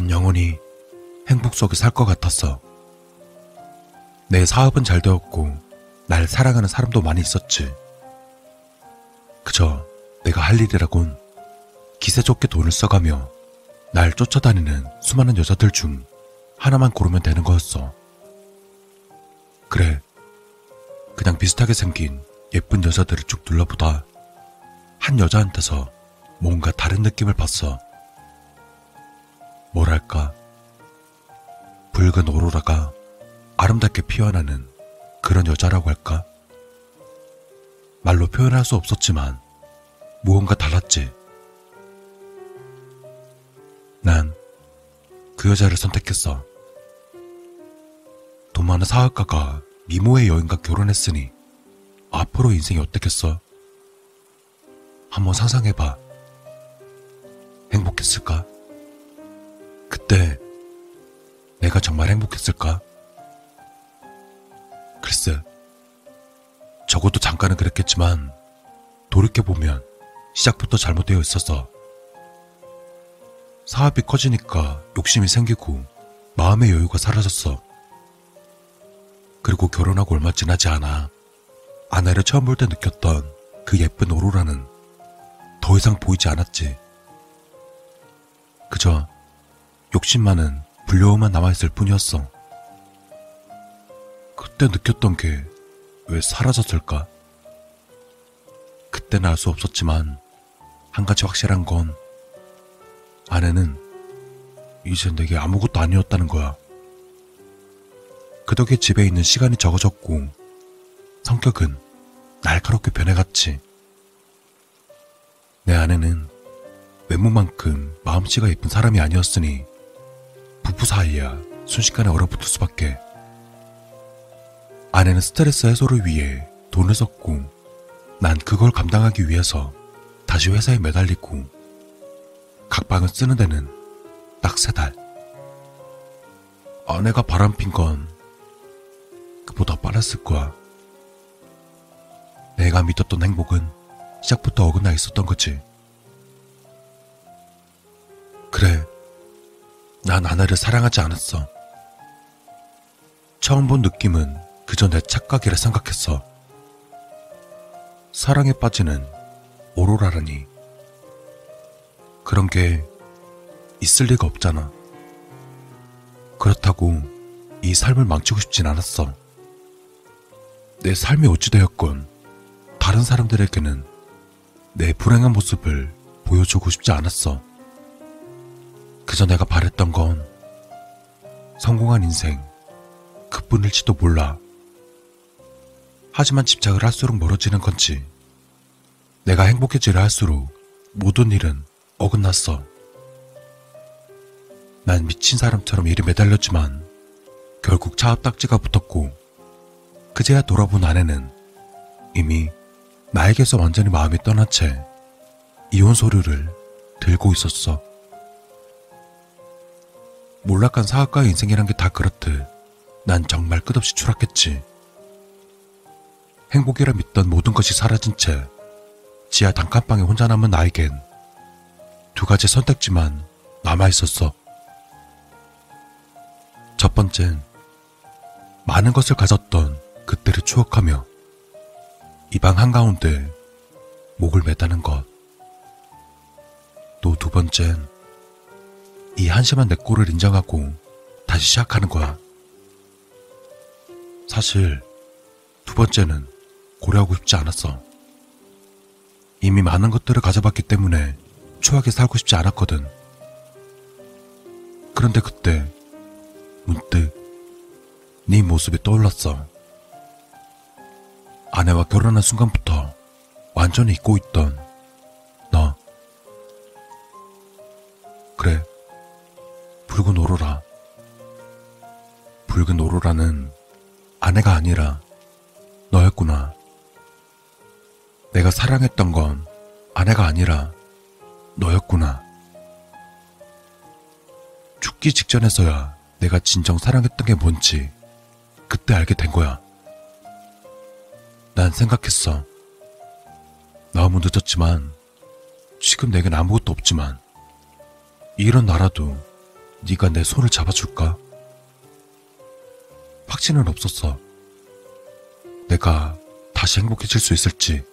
난 영원히 행복 속에 살 것 같았어. 내 사업은 잘 되었고, 날 사랑하는 사람도 많이 있었지. 그저 내가 할 일이라곤 기세 좋게 돈을 써가며 날 쫓아다니는 수많은 여자들 중 하나만 고르면 되는 거였어. 그래. 그냥 비슷하게 생긴 예쁜 여자들을 쭉 둘러보다 한 여자한테서 뭔가 다른 느낌을 봤어. 뭐랄까. 붉은 오로라가 아름답게 피어나는 그런 여자라고 할까? 말로 표현할 수 없었지만 무언가 달랐지. 난 그 여자를 선택했어. 돈 많은 사학가가 미모의 여인과 결혼했으니 앞으로 인생이 어떻겠어? 한번 상상해봐. 행복했을까? 내가 정말 행복했을까? 글쎄, 적어도 잠깐은 그랬겠지만 돌이켜보면 시작부터 잘못되어 있어서 사업이 커지니까 욕심이 생기고 마음의 여유가 사라졌어. 그리고 결혼하고 얼마 지나지 않아 아내를 처음 볼 때 느꼈던 그 예쁜 오로라는 더 이상 보이지 않았지. 그저 욕심 많은 불려움만 남아있을 뿐이었어. 그때 느꼈던 게 왜 사라졌을까? 그때는 알 수 없었지만 한 가지 확실한 건 아내는 이제 내게 아무것도 아니었다는 거야. 그 덕에 집에 있는 시간이 적어졌고 성격은 날카롭게 변해갔지. 내 아내는 외모만큼 마음씨가 예쁜 사람이 아니었으니 부부 사이야 순식간에 얼어붙을 수밖에. 아내는 스트레스 해소를 위해 돈을 썼고 난 그걸 감당하기 위해서 다시 회사에 매달리고 각 방을 쓰는 데는 딱 세 달. 아내가 바람핀 건 그보다 빨랐을 거야. 내가 믿었던 행복은 시작부터 어긋나 있었던 거지. 그래, 난 아내를 사랑하지 않았어. 처음 본 느낌은 그저 내 착각이라 생각했어. 사랑에 빠지는 오로라라니. 그런 게 있을 리가 없잖아. 그렇다고 이 삶을 망치고 싶진 않았어. 내 삶이 어찌되었건 다른 사람들에게는 내 불행한 모습을 보여주고 싶지 않았어. 그저 내가 바랬던 건 성공한 인생 그뿐일지도 몰라. 하지만 집착을 할수록 멀어지는 건지 내가 행복해지려 할수록 모든 일은 어긋났어. 난 미친 사람처럼 일에 매달렸지만 결국 차 앞딱지가 붙었고 그제야 돌아본 아내는 이미 나에게서 완전히 마음이 떠난 채 이혼 서류를 들고 있었어. 몰락한 사학과의 인생이란 게 다 그렇듯 난 정말 끝없이 추락했지. 행복이라 믿던 모든 것이 사라진 채 지하 단칸방에 혼자 남은 나에겐 두 가지 선택지만 남아 있었어. 첫 번째는 많은 것을 가졌던 그때를 추억하며 이 방 한가운데 목을 매다는 것. 또 두 번째는 이 한심한 내 꼴을 인정하고 다시 시작하는 거야. 사실 두 번째는 고려하고 싶지 않았어. 이미 많은 것들을 가져봤기 때문에 추하게 살고 싶지 않았거든. 그런데 그때 문득 네 모습이 떠올랐어. 아내와 결혼한 순간부터 완전히 잊고 있던 아니라 너였구나. 내가 사랑했던 건 아내가 아니라 너였구나. 죽기 직전에서야 내가 진정 사랑했던 게 뭔지 그때 알게 된 거야. 난 생각했어. 너무 늦었지만 지금 내겐 아무것도 없지만 이런 나라도 네가 내 손을 잡아줄까? 확신은 없었어. 내가 다시 행복해질 수 있을지.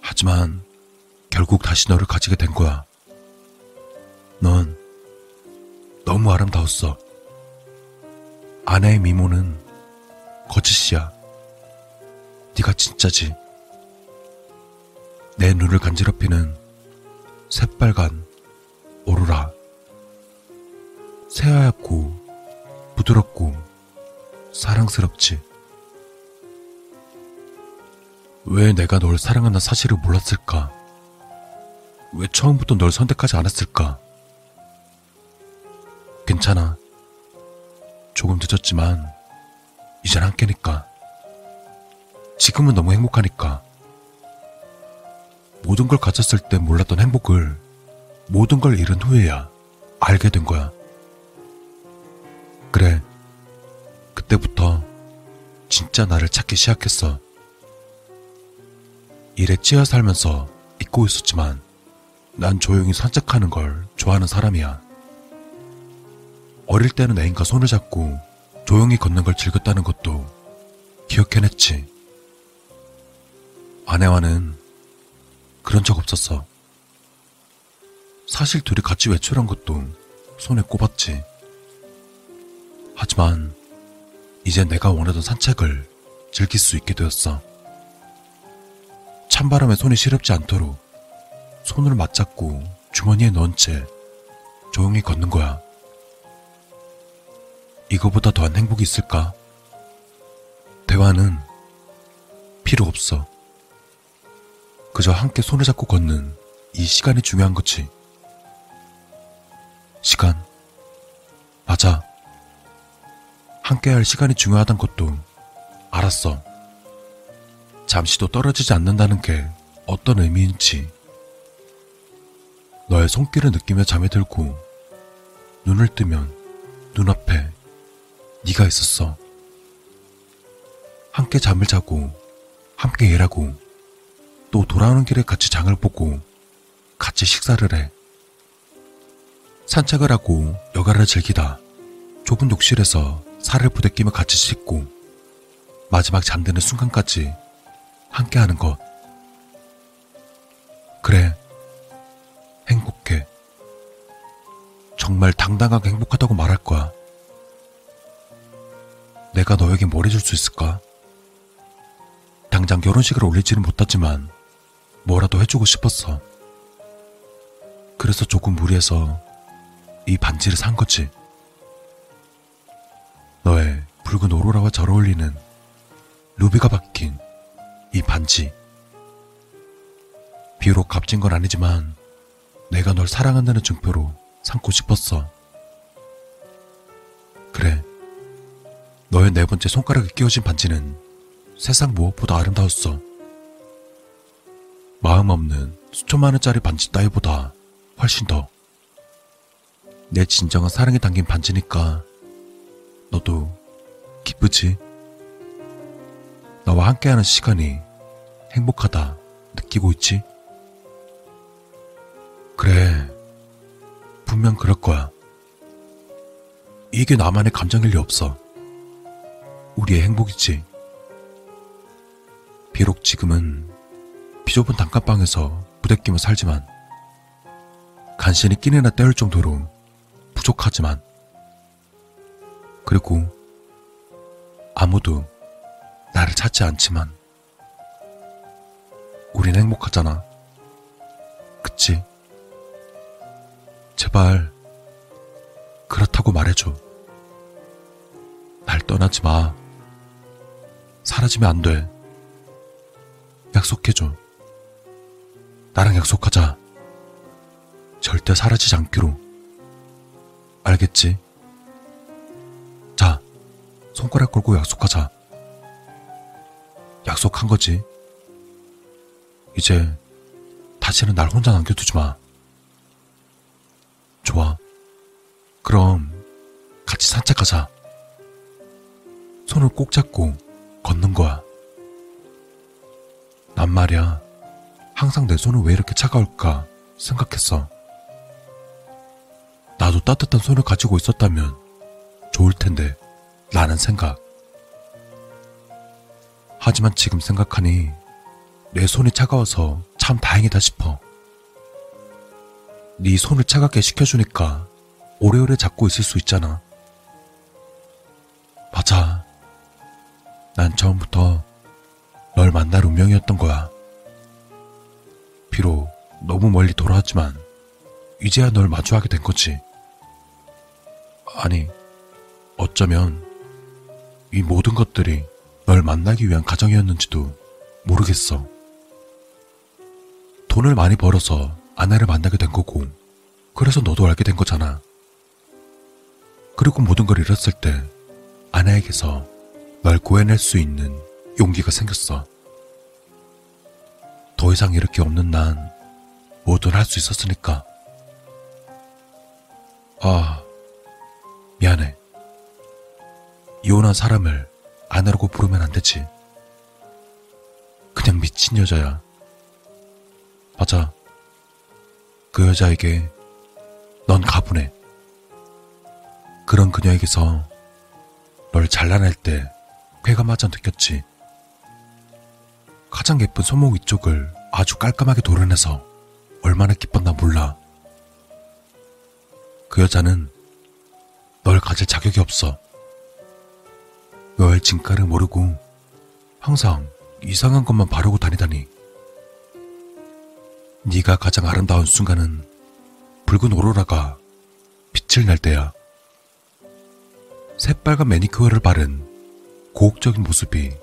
하지만 결국 다시 너를 가지게 된 거야. 넌 너무 아름다웠어. 아내의 미모는 거짓이야. 네가 진짜지. 내 눈을 간지럽히는 새빨간 오로라. 새하얗고 부드럽고 사랑스럽지. 왜 내가 널 사랑한다는 사실을 몰랐을까? 왜 처음부터 널 선택하지 않았을까? 괜찮아. 조금 늦었지만, 이젠 함께니까. 지금은 너무 행복하니까. 모든 걸 가졌을 때 몰랐던 행복을 모든 걸 잃은 후에야 알게 된 거야. 그래. 그때부터 진짜 나를 찾기 시작했어. 일에 찌어 살면서 잊고 있었지만 난 조용히 산책하는 걸 좋아하는 사람이야. 어릴 때는 애인과 손을 잡고 조용히 걷는 걸 즐겼다는 것도 기억해냈지. 아내와는 그런 적 없었어. 사실 둘이 같이 외출한 것도 손에 꼽았지. 하지만 이제 내가 원하던 산책을 즐길 수 있게 되었어. 찬바람에 손이 시렵지 않도록 손을 맞잡고 주머니에 넣은 채 조용히 걷는 거야. 이거보다 더한 행복이 있을까? 대화는 필요 없어. 그저 함께 손을 잡고 걷는 이 시간이 중요한 거지. 시간. 맞아. 함께 할 시간이 중요하단 것도 알았어. 잠시도 떨어지지 않는다는 게 어떤 의미인지. 너의 손길을 느끼며 잠에 들고 눈을 뜨면 눈앞에 네가 있었어. 함께 잠을 자고 함께 일하고 또 돌아오는 길에 같이 장을 보고 같이 식사를 해. 산책을 하고 여가를 즐기다 좁은 욕실에서 살을 부대끼며 같이 씻고 마지막 잠드는 순간까지 함께 하는 것. 그래, 행복해. 정말 당당하게 행복하다고 말할 거야. 내가 너에게 뭘 해줄 수 있을까? 당장 결혼식을 올리지는 못했지만 뭐라도 해주고 싶었어. 그래서 조금 무리해서 이 반지를 산 거지. 너의 붉은 오로라와 잘 어울리는 루비가 박힌 이 반지. 비록 값진 건 아니지만 내가 널 사랑한다는 증표로 삼고 싶었어. 그래. 너의 네 번째 손가락에 끼워진 반지는 세상 무엇보다 아름다웠어. 마음 없는 수천만 원짜리 반지 따위보다 훨씬 더. 내 진정한 사랑이 담긴 반지니까 너도 기쁘지? 나와 함께하는 시간이 행복하다 느끼고 있지? 그래, 분명 그럴 거야. 이게 나만의 감정일 리 없어. 우리의 행복이지. 비록 지금은 비좁은 단칸방에서 부대끼며 살지만 간신히 끼니나 때울 정도로 부족하지만 그리고 아무도 나를 찾지 않지만 우린 행복하잖아. 그치? 제발 그렇다고 말해줘. 날 떠나지 마. 사라지면 안 돼. 약속해줘. 나랑 약속하자. 절대 사라지지 않기로. 알겠지? 자, 손가락 걸고 약속하자. 약속한 거지. 이제 다시는 날 혼자 남겨두지 마. 좋아. 그럼 같이 산책하자. 손을 꼭 잡고 걷는 거야. 난 말이야. 항상 내 손은 왜 이렇게 차가울까 생각했어. 나도 따뜻한 손을 가지고 있었다면 좋을 텐데 라는 생각. 하지만 지금 생각하니 내 손이 차가워서 참 다행이다 싶어. 네 손을 차갑게 식혀주니까 오래오래 잡고 있을 수 있잖아. 맞아. 난 처음부터 널 만날 운명이었던 거야. 비록 너무 멀리 돌아왔지만 이제야 널 마주하게 된 거지. 아니, 어쩌면 이 모든 것들이 널 만나기 위한 가정이었는지도 모르겠어. 돈을 많이 벌어서 아내를 만나게 된 거고, 그래서 너도 알게 된 거잖아. 그리고 모든 걸 잃었을 때 아내에게서 널 구해낼 수 있는 용기가 생겼어. 더 이상 이렇게 없는 난 뭐든 할 수 있었으니까. 아, 미안해. 이혼한 사람을 아내라고 부르면 안 되지. 그냥 미친 여자야. 맞아. 그 여자에게 넌 가분해. 그런 그녀에게서 널 잘라낼 때 쾌감마저 느꼈지. 가장 예쁜 손목 위쪽을 아주 깔끔하게 도려내서 얼마나 기뻤나 몰라. 그 여자는 널 가질 자격이 없어. 너의 진가를 모르고 항상 이상한 것만 바르고 다니다니. 네가 가장 아름다운 순간은 붉은 오로라가 빛을 낼 때야. 새빨간 매니큐어를 바른 고혹적인 모습이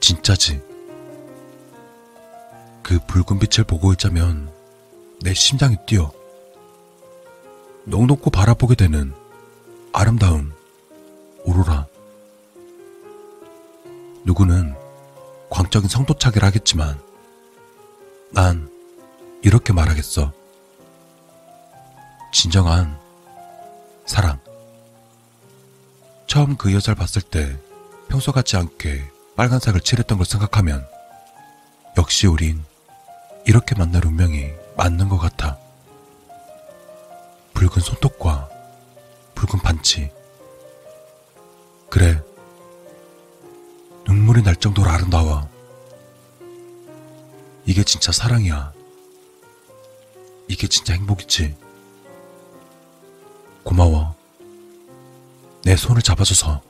진짜지. 그 붉은 빛을 보고 있자면 내 심장이 뛰어. 넉넉고 바라보게 되는 아름다운 오로라. 누구는 광적인 성도차기를 하겠지만 난 이렇게 말하겠어. 진정한 사랑. 처음 그 여자를 봤을 때 평소 같지 않게 빨간색을 칠했던 걸 생각하면 역시 우린 이렇게 만날 운명이 맞는 것 같아. 붉은 손톱과 붉은 반치. 그래. 눈물이 날 정도로 아름다워. 이게 진짜 사랑이야. 이게 진짜 행복이지. 고마워. 내 손을 잡아줘서.